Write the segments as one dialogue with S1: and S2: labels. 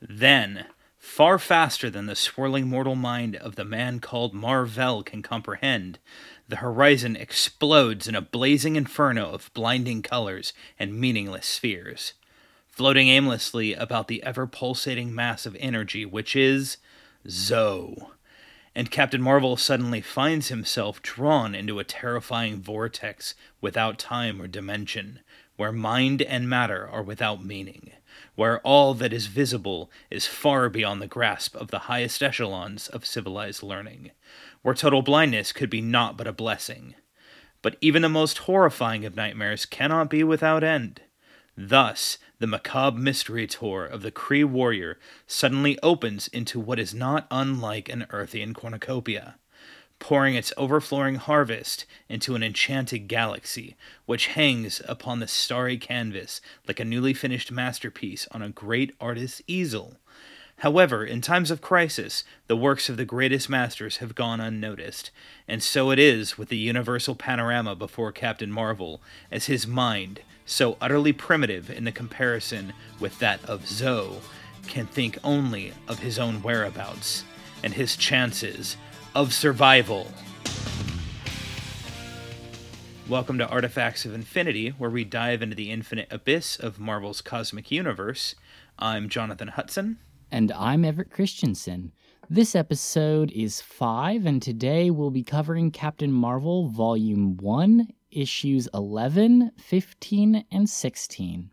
S1: Then, far faster than the swirling mortal mind of the man called Mar-Vell can comprehend, the horizon explodes in a blazing inferno of blinding colors and meaningless spheres, floating aimlessly about the ever pulsating mass of energy which is Zo. And Captain Marvel suddenly finds himself drawn into a terrifying vortex without time or dimension, where mind and matter are without meaning, where all that is visible is far beyond the grasp of the highest echelons of civilized learning, where total blindness could be naught but a blessing. But even the most horrifying of nightmares cannot be without end. Thus, the macabre mystery tour of the Kree warrior suddenly opens into what is not unlike an Earthian cornucopia pouring its overflowing harvest into an enchanted galaxy, which hangs upon the starry canvas like a newly finished masterpiece on a great artist's easel. However, in times of crisis, the works of the greatest masters have gone unnoticed, and so it is with the universal panorama before Captain Marvel, as his mind, so utterly primitive in the comparison with that of Zo, can think only of his own whereabouts and his chances of survival. Welcome to Artifacts of Infinity, where we dive into the infinite abyss of Marvel's cosmic universe. I'm Jonathan Hudson.
S2: And I'm Everett Christensen. This episode is 5, and today we'll be covering Captain Marvel Volume 1, issues 11, 15, and 16.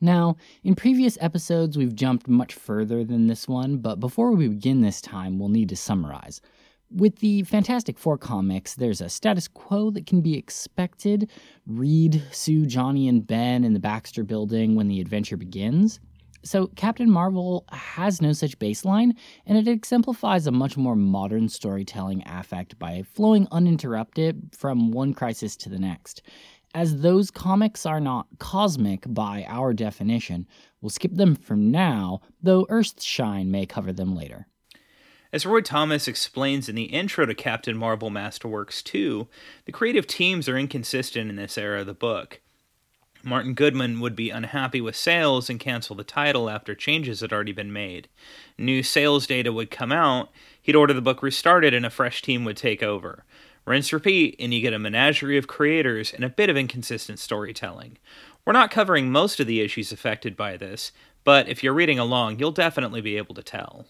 S2: Now, in previous episodes, we've jumped much further than this one, but before we begin this time, we'll need to summarize. With the Fantastic Four comics, there's a status quo that can be expected. Reed, Sue, Johnny, and Ben in the Baxter building when the adventure begins. So, Captain Marvel has no such baseline, and it exemplifies a much more modern storytelling affect by flowing uninterrupted from one crisis to the next. As those comics are not cosmic by our definition, we'll skip them for now, though Earthshine may cover them later.
S1: As Roy Thomas explains in the intro to Captain Marvel Masterworks 2, the creative teams are inconsistent in this era of the book. Martin Goodman would be unhappy with sales and cancel the title after changes had already been made. New sales data would come out, he'd order the book restarted, and a fresh team would take over. Rinse repeat, and you get a menagerie of creators and a bit of inconsistent storytelling. We're not covering most of the issues affected by this, but if you're reading along, you'll definitely be able to tell.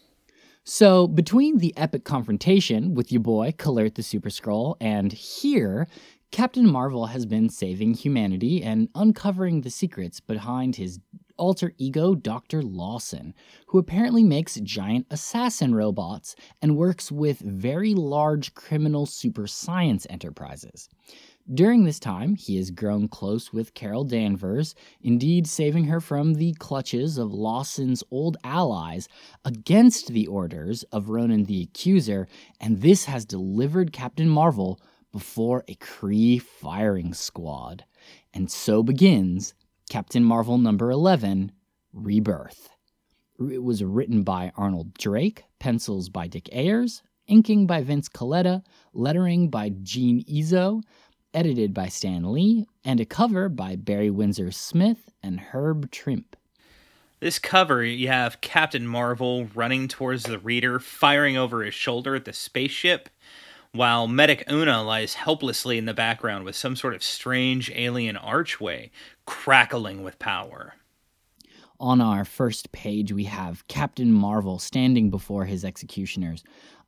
S2: So, between the epic confrontation with your boy, Kl'rt the Super Skrull, and here, Captain Marvel has been saving humanity and uncovering the secrets behind his alter ego, Dr. Lawson, who apparently makes giant assassin robots and works with very large criminal super science enterprises. During this time, he has grown close with Carol Danvers, indeed saving her from the clutches of Lawson's old allies against the orders of Ronan the Accuser, and this has delivered Captain Marvel before a Kree firing squad. And so begins Captain Marvel number 11 Rebirth. It was written by Arnold Drake, pencils by Dick Ayers, inking by Vince Colletta, lettering by Gene Izzo, edited by Stan Lee, and a cover by Barry Windsor Smith and Herb Trimpe.
S1: This cover, you have Captain Marvel running towards the reader, firing over his shoulder at the spaceship, while Medic Una lies helplessly in the background with some sort of strange alien archway crackling with power.
S2: On our first page, we have Captain Marvel standing before his executioners,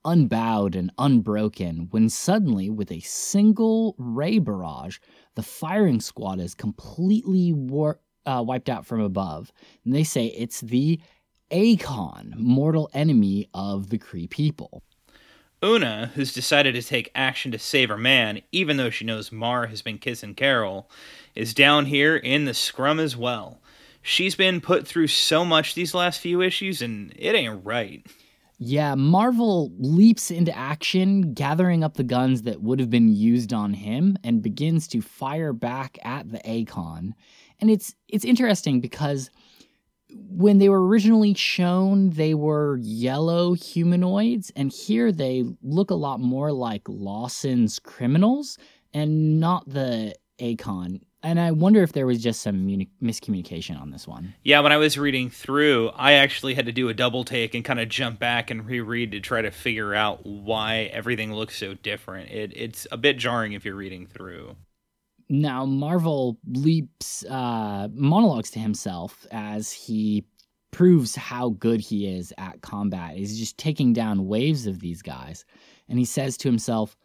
S2: unbowed and unbroken, when suddenly, with a single ray barrage, the firing squad is completely war- uh, wiped out from above. And they say it's the Aakon, mortal enemy of the Kree people.
S1: Una, who's decided to take action to save her man, even though she knows Mar has been kissing Carol, is down here in the scrum as well. She's been put through so much these last few issues, and it ain't right.
S2: Yeah, Marvel leaps into action, gathering up the guns that would have been used on him, and begins to fire back at the Aakon. And it's it's interesting because when they were originally shown, they were yellow humanoids, and here they look a lot more like Lawson's criminals and not the Aakon. and I wonder if there was just some muni- miscommunication on this one.
S1: Yeah, when I was reading through, I actually had to do a double take and kind of jump back and reread to try to figure out why everything looks so different. It, it's a bit jarring if you're reading through.
S2: Now, Marvel leaps uh, monologues to himself as he proves how good he is at combat. He's just taking down waves of these guys. And he says to himself,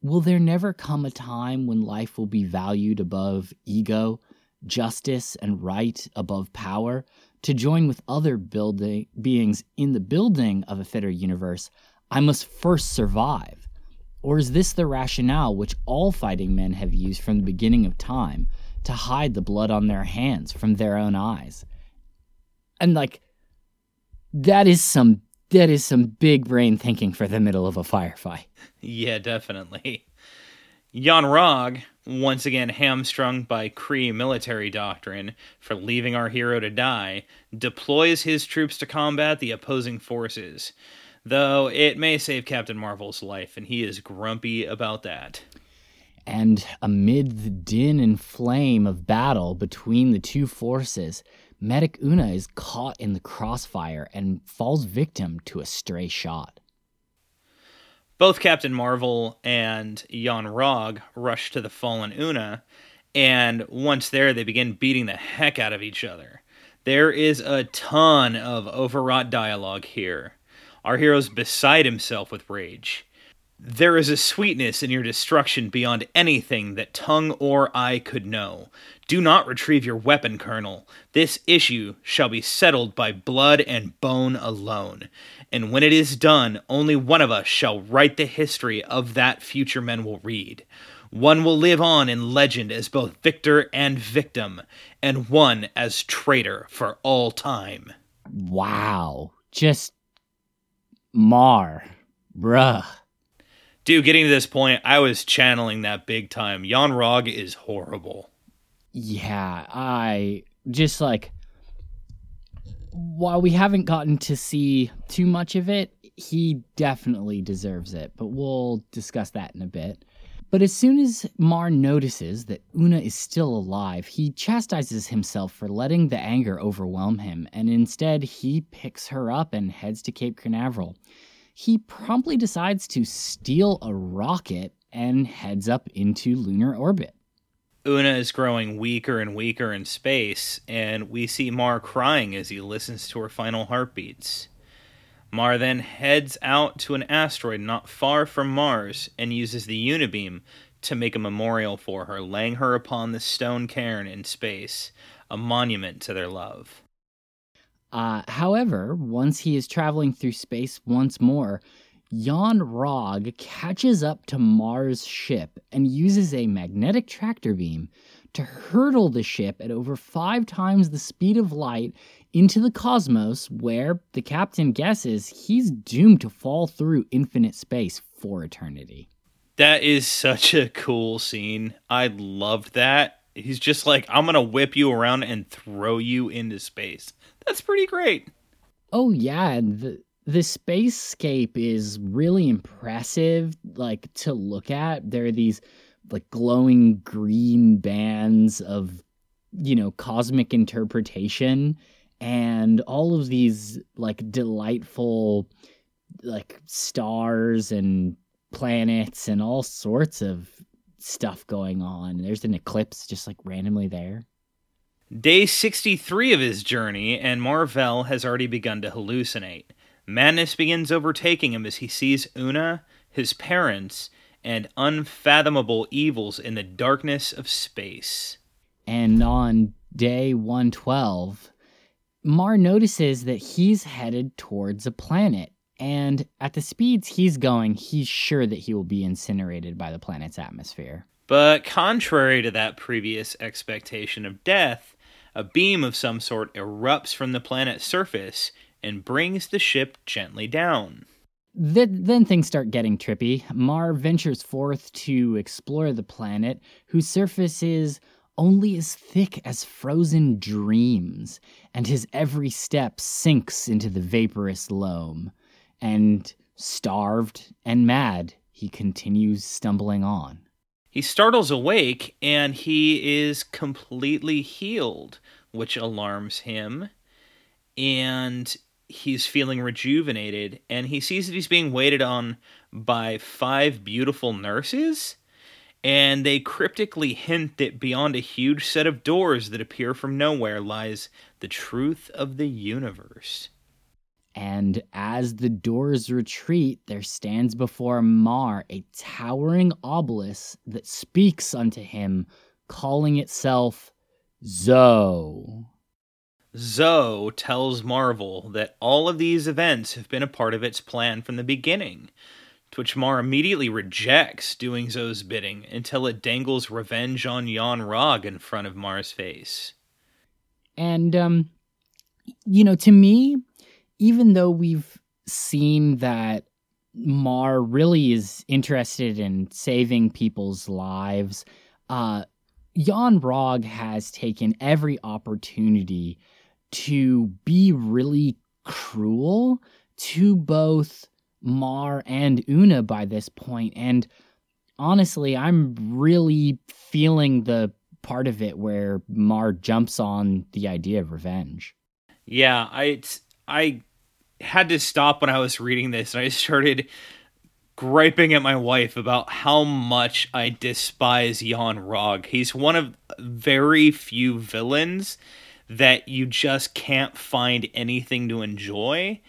S2: Will there never come a time when life will be valued above ego, justice, and right above power? To join with other building beings in the building of a fitter universe, I must first survive. Or is this the rationale which all fighting men have used from the beginning of time to hide the blood on their hands from their own eyes? And like that is some that is some big brain thinking for the middle of a firefight.
S1: Yeah, definitely. Yon-Rogg, once again hamstrung by Kree military doctrine for leaving our hero to die, deploys his troops to combat the opposing forces. Though it may save Captain Marvel's life, and he is grumpy about that.
S2: And amid the din and flame of battle between the two forces, Medic Una is caught in the crossfire and falls victim to a stray shot.
S1: Both Captain Marvel and Yon-Rogg rush to the fallen Una, and once there, they begin beating the heck out of each other. There is a ton of overwrought dialogue here. Our hero's beside himself with rage. There is a sweetness in your destruction beyond anything that tongue or eye could know. Do not retrieve your weapon, Colonel. This issue shall be settled by blood and bone alone. And when it is done, only one of us shall write the history of that future men will read. One will live on in legend as both victor and victim, and one as traitor for all time.
S2: Wow. Just Mar. Bruh.
S1: Dude, getting to this point, I was channeling that big time. Yon-Rogg is horrible.
S2: Yeah, I just like while we haven't gotten to see too much of it, he definitely deserves it, but we'll discuss that in a bit. But as soon as Mar notices that Una is still alive, he chastises himself for letting the anger overwhelm him, and instead he picks her up and heads to Cape Canaveral. He promptly decides to steal a rocket and heads up into lunar orbit.
S1: Una is growing weaker and weaker in space, and we see Mar crying as he listens to her final heartbeats. Mar then heads out to an asteroid not far from Mars and uses the Unibeam to make a memorial for her, laying her upon the stone cairn in space, a monument to their love.
S2: Uh, however, once he is traveling through space once more, Yon-Rogg catches up to Mars' ship and uses a magnetic tractor beam to hurtle the ship at over five times the speed of light into the cosmos, where the captain guesses he's doomed to fall through infinite space for eternity.
S1: That is such a cool scene. I loved that. He's just like, I'm going to whip you around and throw you into space. That's pretty great.
S2: Oh, yeah. The, the spacescape is really impressive like to look at there are these like glowing green bands of you know cosmic interpretation. And all of these like delightful like stars and planets and all sorts of stuff going on. There's an eclipse just like randomly there.
S1: Day 63 of his journey and Mar-Vell has already begun to hallucinate. Madness begins overtaking him as he sees Una, his parents, and unfathomable evils in the darkness of space.
S2: And on day 112, Mar notices that he's headed towards a planet. And at the speeds he's going, he's sure that he will be incinerated by the planet's atmosphere.
S1: But contrary to that previous expectation of death, a beam of some sort erupts from the planet's surface and brings the ship gently down.
S2: Then things start getting trippy. Mar ventures forth to explore the planet, whose surface is only as thick as frozen dreams, and his every step sinks into the vaporous loam. And starved and mad, he continues stumbling on.
S1: He startles awake and he is completely healed, which alarms him. And he's feeling rejuvenated and he sees that he's being waited on by five beautiful nurses and they cryptically hint that beyond a huge set of doors that appear from nowhere lies the truth of the universe.
S2: And as the doors retreat, there stands before Mar a towering obelisk that speaks unto him, calling itself Zo.
S1: Zo tells Marvel that all of these events have been a part of its plan from the beginning, to which Mar immediately rejects doing Zo's bidding until it dangles revenge on Yon-Rogg in front of Mar's face.
S2: And, um, you know, to me, even though we've seen that Mar really is interested in saving people's lives, uh, Yon-Rogg has taken every opportunity to be really cruel to both Mar and Una by this point. And honestly, I'm really feeling the part of it where Mar jumps on the idea of revenge.
S1: Yeah, I I had to stop when I was reading this and I started griping at my wife about how much I despise Yon-Rogg. He's one of very few villains that you just can't find anything to enjoy.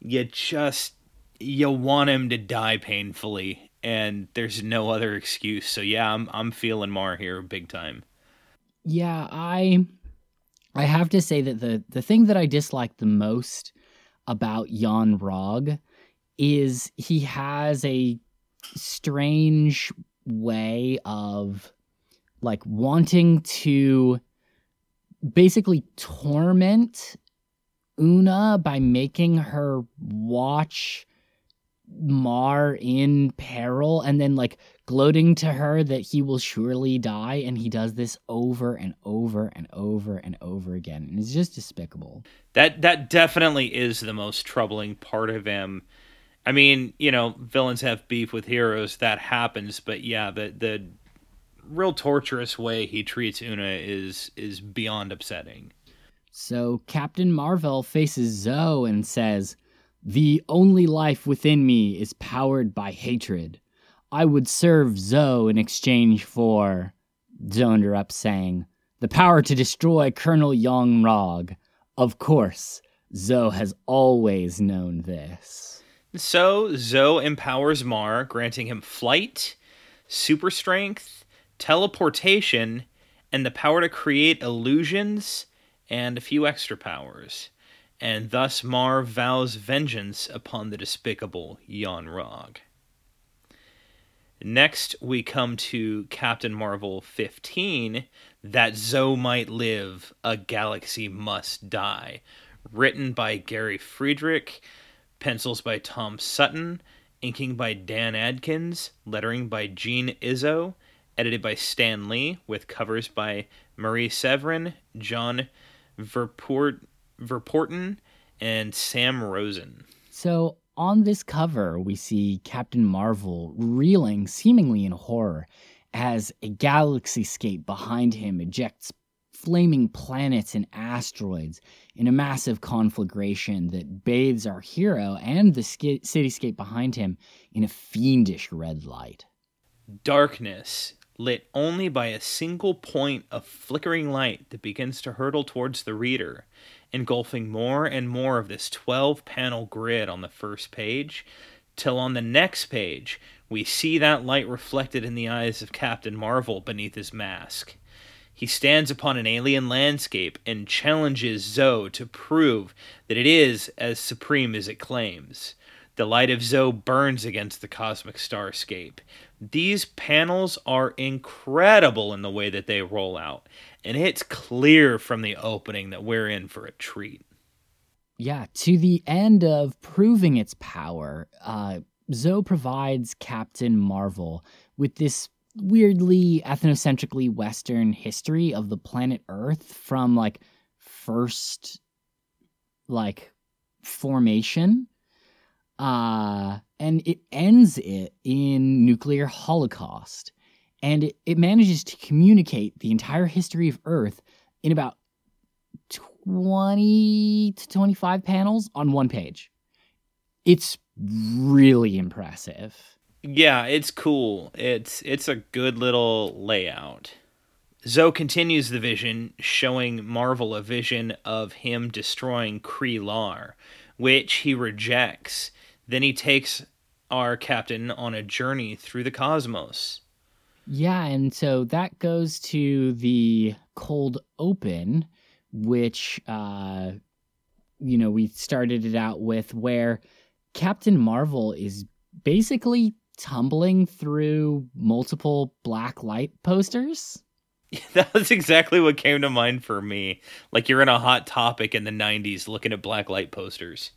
S1: You just you want him to die painfully and there's no other excuse. So yeah, I'm I'm feeling Mar here big time.
S2: Yeah, I I have to say that the the thing that I dislike the most about Yon-Rogg is he has a strange way of like wanting to basically torment Una by making her watch Mar in peril and then like gloating to her that he will surely die and he does this over and over and over and over again and it's just despicable.
S1: That that definitely is the most troubling part of him. I mean, you know, villains have beef with heroes, that happens, but yeah, the the real torturous way he treats Una is is beyond upsetting.
S2: So Captain Marvel faces Zoe and says, the only life within me is powered by hatred. I would serve Zoe in exchange for, Zo interrupts, saying, the power to destroy Colonel Yon-Rogg. Of course, Zoe has always known this.
S1: So, Zoe empowers Mar, granting him flight, super strength, teleportation, and the power to create illusions and a few extra powers and thus Mar vows vengeance upon the despicable Yon-Rogg. Next, we come to Captain Marvel 15 That Zo Might Live, A Galaxy Must Die, written by Gary Friedrich, pencils by Tom Sutton, inking by Dan Adkins, lettering by Gene Izzo, edited by Stan Lee, with covers by Marie Severin, John Verport. Verpoorten and Sam Rosen.
S2: So on this cover, we see Captain Marvel reeling, seemingly in horror, as a galaxyscape behind him ejects flaming planets and asteroids in a massive conflagration that bathes our hero and the sk- cityscape behind him in a fiendish red light.
S1: Darkness, lit only by a single point of flickering light that begins to hurtle towards the reader, engulfing more and more of this 12 panel grid on the first page, till on the next page we see that light reflected in the eyes of Captain Marvel beneath his mask. He stands upon an alien landscape and challenges Zo to prove that it is as supreme as it claims. The light of Zo burns against the cosmic starscape. These panels are incredible in the way that they roll out, and it's clear from the opening that we're in for a treat.
S2: Yeah, to the end of proving its power, uh, Zo provides Captain Marvel with this weirdly ethnocentrically Western history of the planet Earth from like first like formation uh, and it ends it in nuclear holocaust. and it, it manages to communicate the entire history of Earth in about 20 to 25 panels on one page. It's really impressive.
S1: Yeah, it's cool. It's it's a good little layout. Zoe continues the vision, showing Marvel a vision of him destroying Kree-Lar, which he rejects. Then he takes our captain on a journey through the cosmos.
S2: Yeah, and so that goes to the cold open, which uh you know, we started it out with where Captain Marvel is basically tumbling through multiple black light posters.
S1: That was exactly what came to mind for me. Like you're in a hot topic in the 90s looking at black light posters.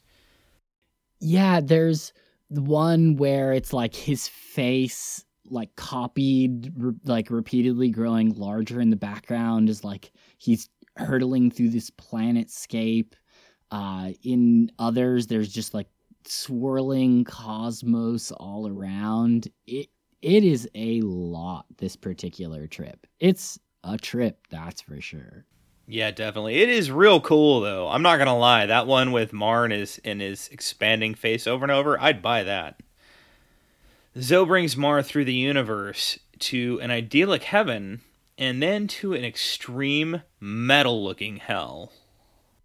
S2: Yeah, there's one where it's like his face like copied re- like repeatedly growing larger in the background is like he's hurtling through this planetscape. Uh in others there's just like swirling cosmos all around. It it is a lot this particular trip. It's a trip that's for sure
S1: Yeah, definitely. It is real cool though. I'm not gonna lie. That one with Mar is in his expanding face over and over, I'd buy that. Zo brings Mar through the universe to an idyllic heaven and then to an extreme metal looking hell.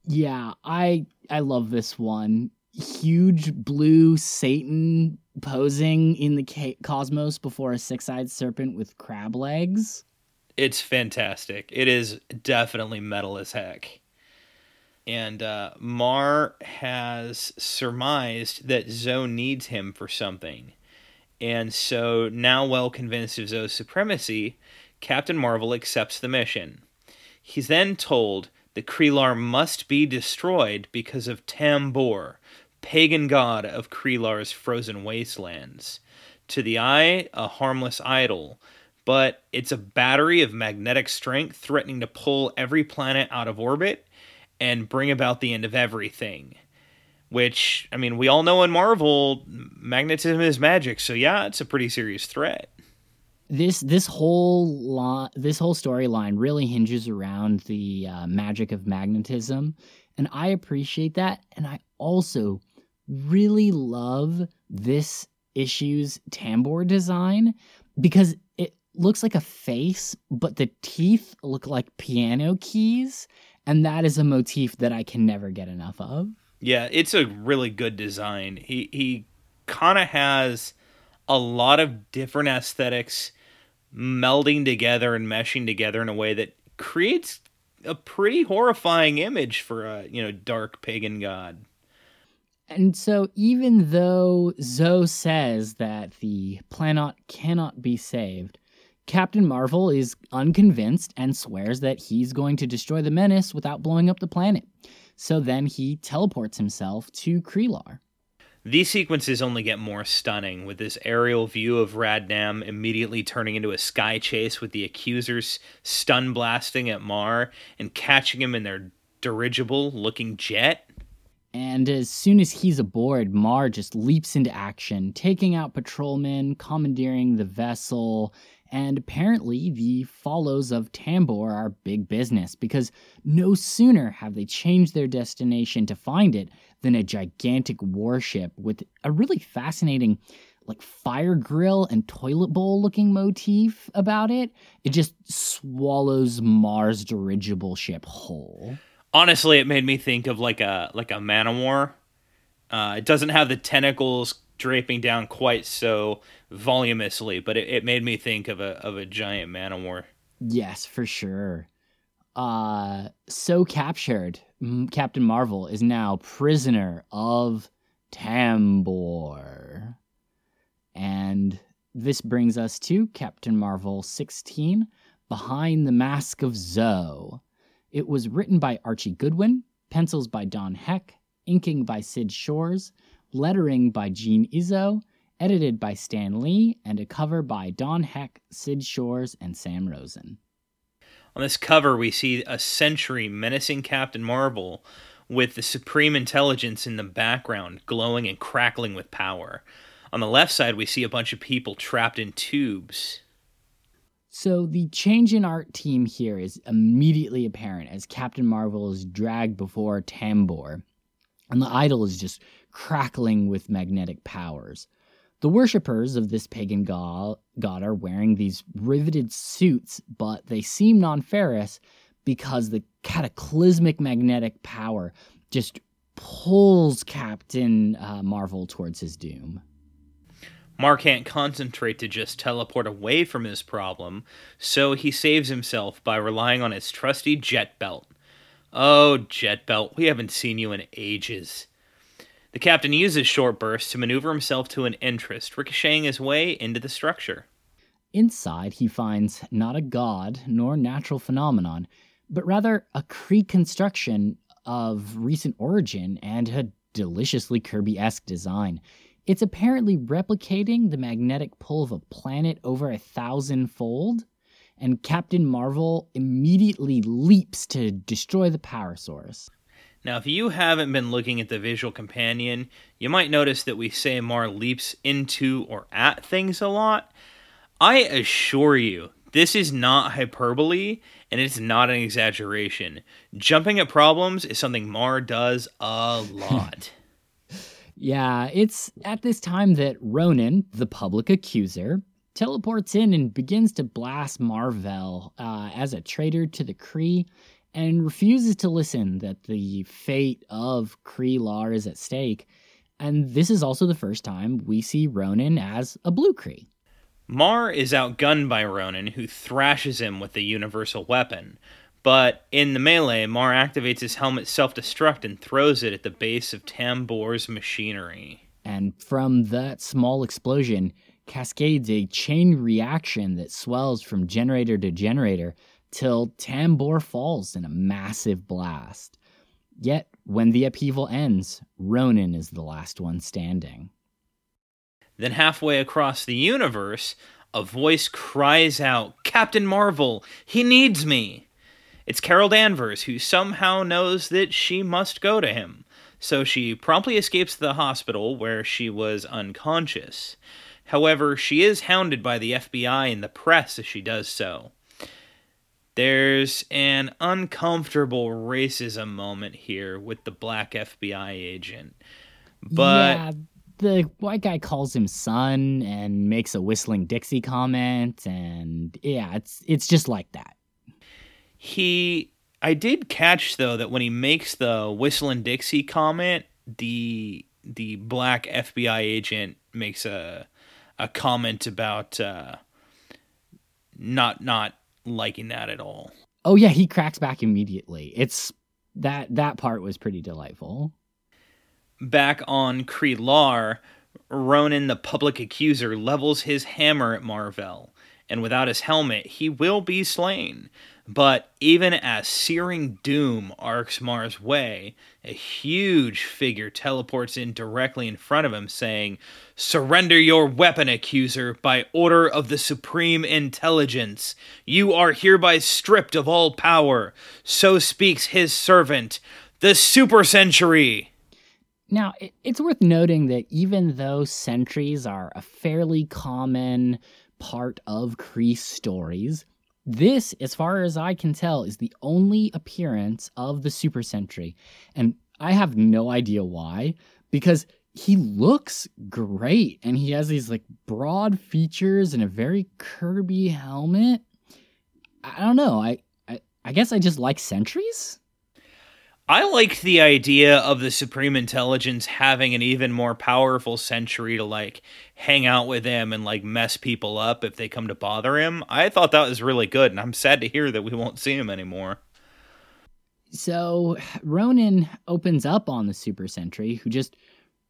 S2: Yeah, I I love this one. Huge blue Satan posing in the ca- cosmos before a six-eyed serpent with crab legs.
S1: It's fantastic. It is definitely metal as heck. And uh, Mar has surmised that Zoe needs him for something. And so, now well convinced of Zo's supremacy, Captain Marvel accepts the mission. He's then told that Kree-Lar must be destroyed because of Tambor, pagan god of Kree-Lar's frozen wastelands. To the eye, a harmless idol, but it's a battery of magnetic strength threatening to pull every planet out of orbit and bring about the end of everything. Which, I mean, we all know in Marvel, magnetism is magic, so yeah, it's a pretty serious threat.
S2: This this whole lo- this whole storyline really hinges around the uh, magic of magnetism, and I appreciate that. And I also really love this issue's Tambor design because looks like a face, but the teeth look like piano keys, and that is a motif that I can never get enough of.
S1: Yeah, it's a really good design. He he kind of has a lot of different aesthetics melding together and meshing together in a way that creates a pretty horrifying image for a, you know, dark pagan god.
S2: And so, even though Zoe says that the planet cannot be saved, Captain Marvel is unconvinced and swears that he's going to destroy the menace without blowing up the planet. So then he teleports himself to Kree-Lar.
S1: These sequences only get more stunning, with this aerial view of Radnam immediately turning into a sky chase with the accusers stun blasting at Mar and catching him in their dirigible looking jet.
S2: And as soon as he's aboard, Mar just leaps into action, taking out patrolmen, commandeering the vessel, and apparently the follows of Tambor are big business because no sooner have they changed their destination to find it than a gigantic warship with a really fascinating like fire grill and toilet bowl looking motif about it. It just swallows Mar's dirigible ship whole.
S1: Honestly, it made me think of like a like a man of war. Uh, it doesn't have the tentacles draping down quite so voluminously, but it, it made me think of a of a giant man of war.
S2: Yes, for sure. Uh, so captured, Captain Marvel is now prisoner of Tambor. And this brings us to Captain Marvel 16, Behind the Mask of Zoe. It was written by Archie Goodwin, pencils by Don Heck, inking by Sid Shores, lettering by Gene Izzo, edited by Stan Lee, and a cover by Don Heck, Sid Shores, and Sam Rosen.
S1: On this cover, we see a sentry menacing Captain Marvel with the Supreme Intelligence in the background, glowing and crackling with power. On the left side, we see a bunch of people trapped in tubes.
S2: So the change in art team here is immediately apparent as Captain Marvel is dragged before Tambor, and the idol is just crackling with magnetic powers. The worshippers of this pagan god, are wearing these riveted suits, but they seem non ferrous because the cataclysmic magnetic power just pulls Captain uh, Marvel towards his doom.
S1: Mar can't concentrate to just teleport away from his problem, so he saves himself by relying on his trusty jet belt. Oh, jet belt, we haven't seen you in ages. The captain uses short bursts to maneuver himself to an interest, ricocheting his way into the structure.
S2: Inside, he finds not a god nor natural phenomenon, but rather a Kree construction of recent origin and a deliciously Kirby esque design. It's apparently replicating the magnetic pull of a planet over a thousandfold, and Captain Marvel immediately leaps to destroy the power source.
S1: Now, if you haven't been looking at the visual companion, you might notice that we say Mar leaps into or at things a lot. I assure you, this is not hyperbole and it's not an exaggeration. Jumping at problems is something Mar does a lot.
S2: Yeah, it's at this time that Ronan, the public accuser, teleports in and begins to blast Mar-Vell uh, as a traitor to the Kree and refuses to listen that the fate of Kree Lar is at stake. And this is also the first time we see Ronan as a blue Kree.
S1: Mar is outgunned by Ronan, who thrashes him with the universal weapon, but in the melee, Mar activates his helmet self destruct and throws it at the base of Tambor's machinery.
S2: And from that small explosion cascades a chain reaction that swells from generator to generator till Tambor falls in a massive blast. Yet, when the upheaval ends, Ronan is the last one standing.
S1: Then, halfway across the universe, a voice cries out, Captain Marvel, he needs me! It's Carol Danvers, who somehow knows that she must go to him. So she promptly escapes the hospital where she was unconscious. However, she is hounded by the FBI and the press as she does so. There's an uncomfortable racism moment here with the black FBI agent. But
S2: yeah, the white guy calls him son and makes a whistling Dixie comment and yeah, it's it's just like that.
S1: He I did catch though that when he makes the whistling Dixie comment, the the black FBI agent makes a a comment about uh, not not liking that at all.
S2: Oh yeah, he cracks back immediately. It's that that part was pretty delightful.
S1: Back on Kree Lar, Ronan the public accuser levels his hammer at Mar-Vell, and without his helmet, he will be slain. But even as searing doom arcs Mar's way, a huge figure teleports in directly in front of him, saying, Surrender your weapon, accuser, by order of the Supreme Intelligence. You are hereby stripped of all power. So speaks his servant, the Super Sentry.
S2: Now, it's worth noting that even though sentries are a fairly common part of Kree stories, this, as far as I can tell, is the only appearance of the Super Sentry. And I have no idea why, because he looks great and he has these like broad features and a very Kirby helmet. I don't know. I, I, I guess I just like sentries.
S1: I liked the idea of the Supreme Intelligence having an even more powerful sentry to like hang out with him and like mess people up if they come to bother him. I thought that was really good, and I'm sad to hear that we won't see him anymore.
S2: So Ronan opens up on the Super Sentry, who just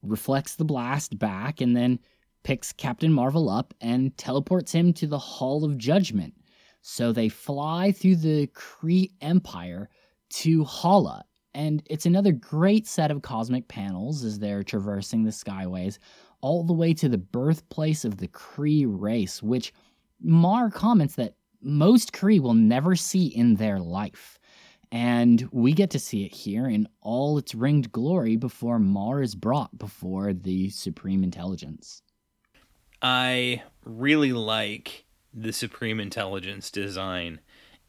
S2: reflects the blast back and then picks Captain Marvel up and teleports him to the Hall of Judgment. So they fly through the Kree Empire to Hala, and it's another great set of cosmic panels as they're traversing the skyways, all the way to the birthplace of the Kree race, which Mar comments that most Kree will never see in their life. And we get to see it here in all its ringed glory before Mar is brought before the Supreme Intelligence.
S1: I really like the Supreme Intelligence design.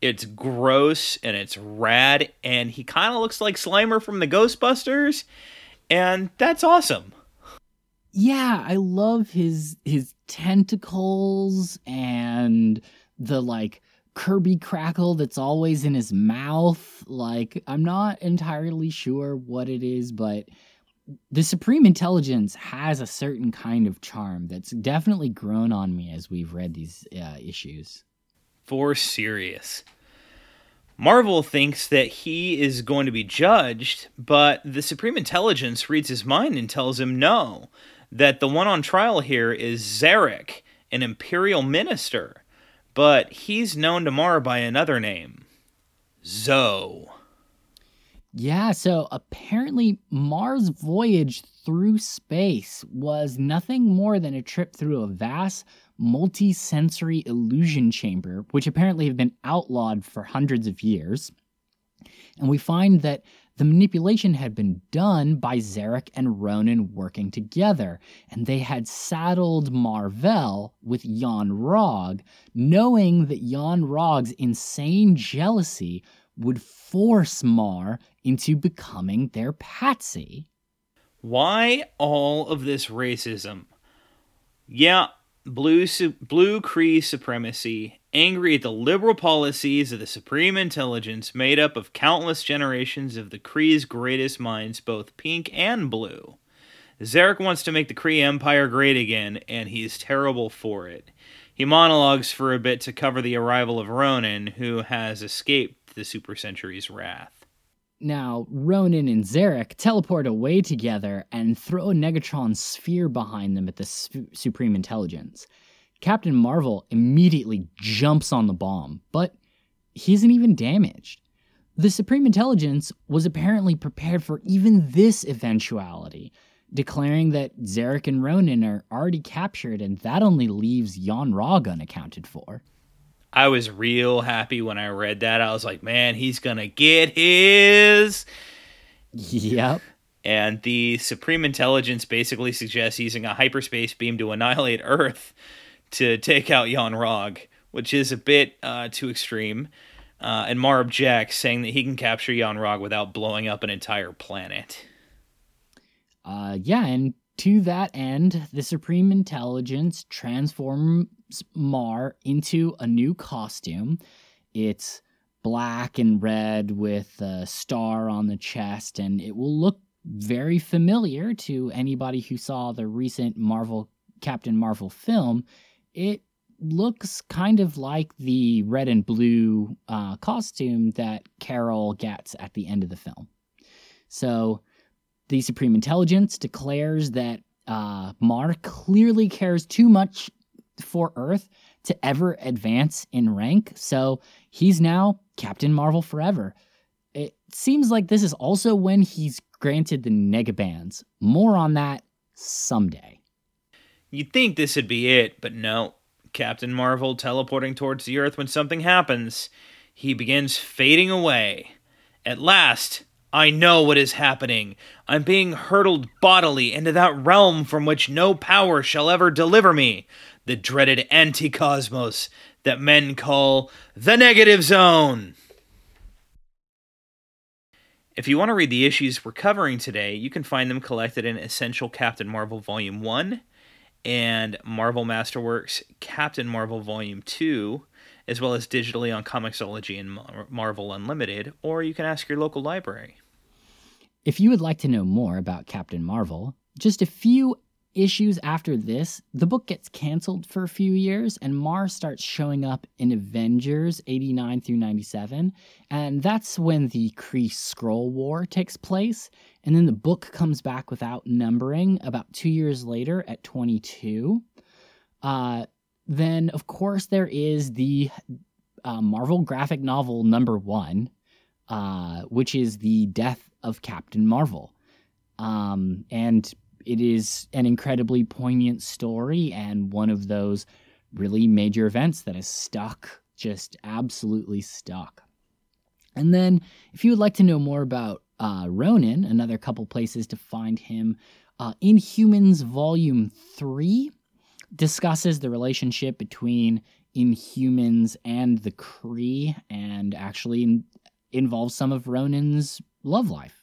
S1: It's gross and it's rad, and he kind of looks like Slimer from the Ghostbusters, and that's awesome.
S2: Yeah, I love his his tentacles and the like Kirby crackle that's always in his mouth. Like, I'm not entirely sure what it is, but the Supreme Intelligence has a certain kind of charm that's definitely grown on me as we've read these uh, issues.
S1: For serious. Marvel thinks that he is going to be judged, but the Supreme Intelligence reads his mind and tells him no, that the one on trial here is Zarek, an Imperial minister, but he's known to Mar by another name Zoe.
S2: Yeah, so apparently Mar's voyage through space was nothing more than a trip through a vast multi-sensory illusion chamber, which apparently have been outlawed for hundreds of years. And we find that the manipulation had been done by Zarek and Ronan working together, and they had saddled Mar-Vell with Yon-Rogg, knowing that Yon-Rogg's insane jealousy would force Mar into becoming their patsy.
S1: Why all of this racism? Yeah, blue su- blue Kree supremacy, angry at the liberal policies of the supreme intelligence made up of countless generations of the Kree's greatest minds, both pink and blue. Zarek wants to make the Kree Empire great again, and he's terrible for it. He monologues for a bit to cover the arrival of Ronan, who has escaped the Super Sentry's wrath.
S2: Now, Ronan and Zarek teleport away together and throw a Negatron sphere behind them at the Su- Supreme Intelligence. Captain Marvel immediately jumps on the bomb, but he isn't even damaged. The Supreme Intelligence was apparently prepared for even this eventuality, declaring that Zarek and Ronan are already captured and that only leaves Yon-Rogg unaccounted for.
S1: I was real happy when I read that. I was like, man, he's going to get his.
S2: Yep.
S1: And the Supreme Intelligence basically suggests using a hyperspace beam to annihilate Earth to take out Yon-Rogg, which is a bit uh, too extreme. Uh, and Mar objects, saying that he can capture Yon-Rogg without blowing up an entire planet.
S2: Uh, yeah, and to that end, the Supreme Intelligence transforms Mar into a new costume. It's black and red with a star on the chest, and it will look very familiar to anybody who saw the recent Marvel Captain Marvel film. It looks kind of like the red and blue uh, costume that Carol gets at the end of the film. So, the Supreme Intelligence declares that uh, Mar clearly cares too much for Earth to ever advance in rank, so he's now Captain Marvel forever. It seems like this is also when he's granted the Negabands. More on that someday.
S1: You'd think this would be it, but no. Captain Marvel teleporting towards the Earth when something happens. He begins fading away. At last, I know what is happening. I'm being hurtled bodily into that realm from which no power shall ever deliver me. The dreaded anti-cosmos that men call the negative zone. If you want to read the issues we're covering today, you can find them collected in Essential Captain Marvel Volume 1 and Marvel Masterworks Captain Marvel Volume 2, as well as digitally on Comixology and Marvel Unlimited, or you can ask your local library.
S2: If you would like to know more about Captain Marvel, just a few issues after this, the book gets canceled for a few years, and Mars starts showing up in Avengers 89 through 97. And that's when the Kree Skrull War takes place. And then the book comes back without numbering about two years later at 22. Uh, then, of course, there is the uh, Marvel graphic novel number one, uh, which is the death of Captain Marvel. Um, and it is an incredibly poignant story and one of those really major events that is stuck, just absolutely stuck. And then, if you would like to know more about uh, Ronan, another couple places to find him, uh, Inhumans Volume 3 discusses the relationship between Inhumans and the Kree, and actually in- involves some of Ronan's love life.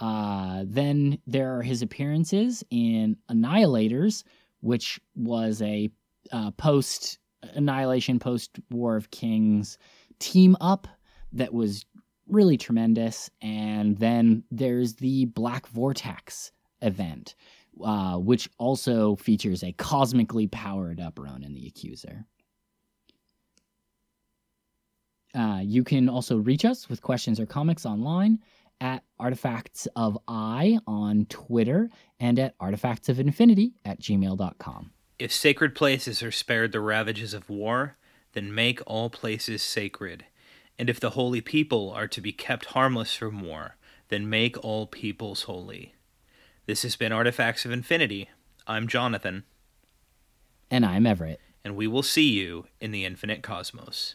S2: Uh, then there are his appearances in Annihilators, which was a uh, post Annihilation, post War of Kings team up that was really tremendous. And then there's the Black Vortex event, uh, which also features a cosmically powered up Ronan the Accuser. Uh, you can also reach us with questions or comics online at Artifacts of I on Twitter and at Artifacts of Infinity at gmail.com.
S1: If sacred places are spared the ravages of war, then make all places sacred. And if the holy people are to be kept harmless from war, then make all peoples holy. This has been Artifacts of Infinity. I'm Jonathan.
S2: And I'm Everett.
S1: And we will see you in the infinite cosmos.